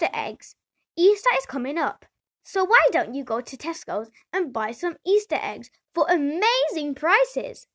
Easter eggs. Easter is coming up. So why don't you go to Tesco's and buy some Easter eggs for amazing prices?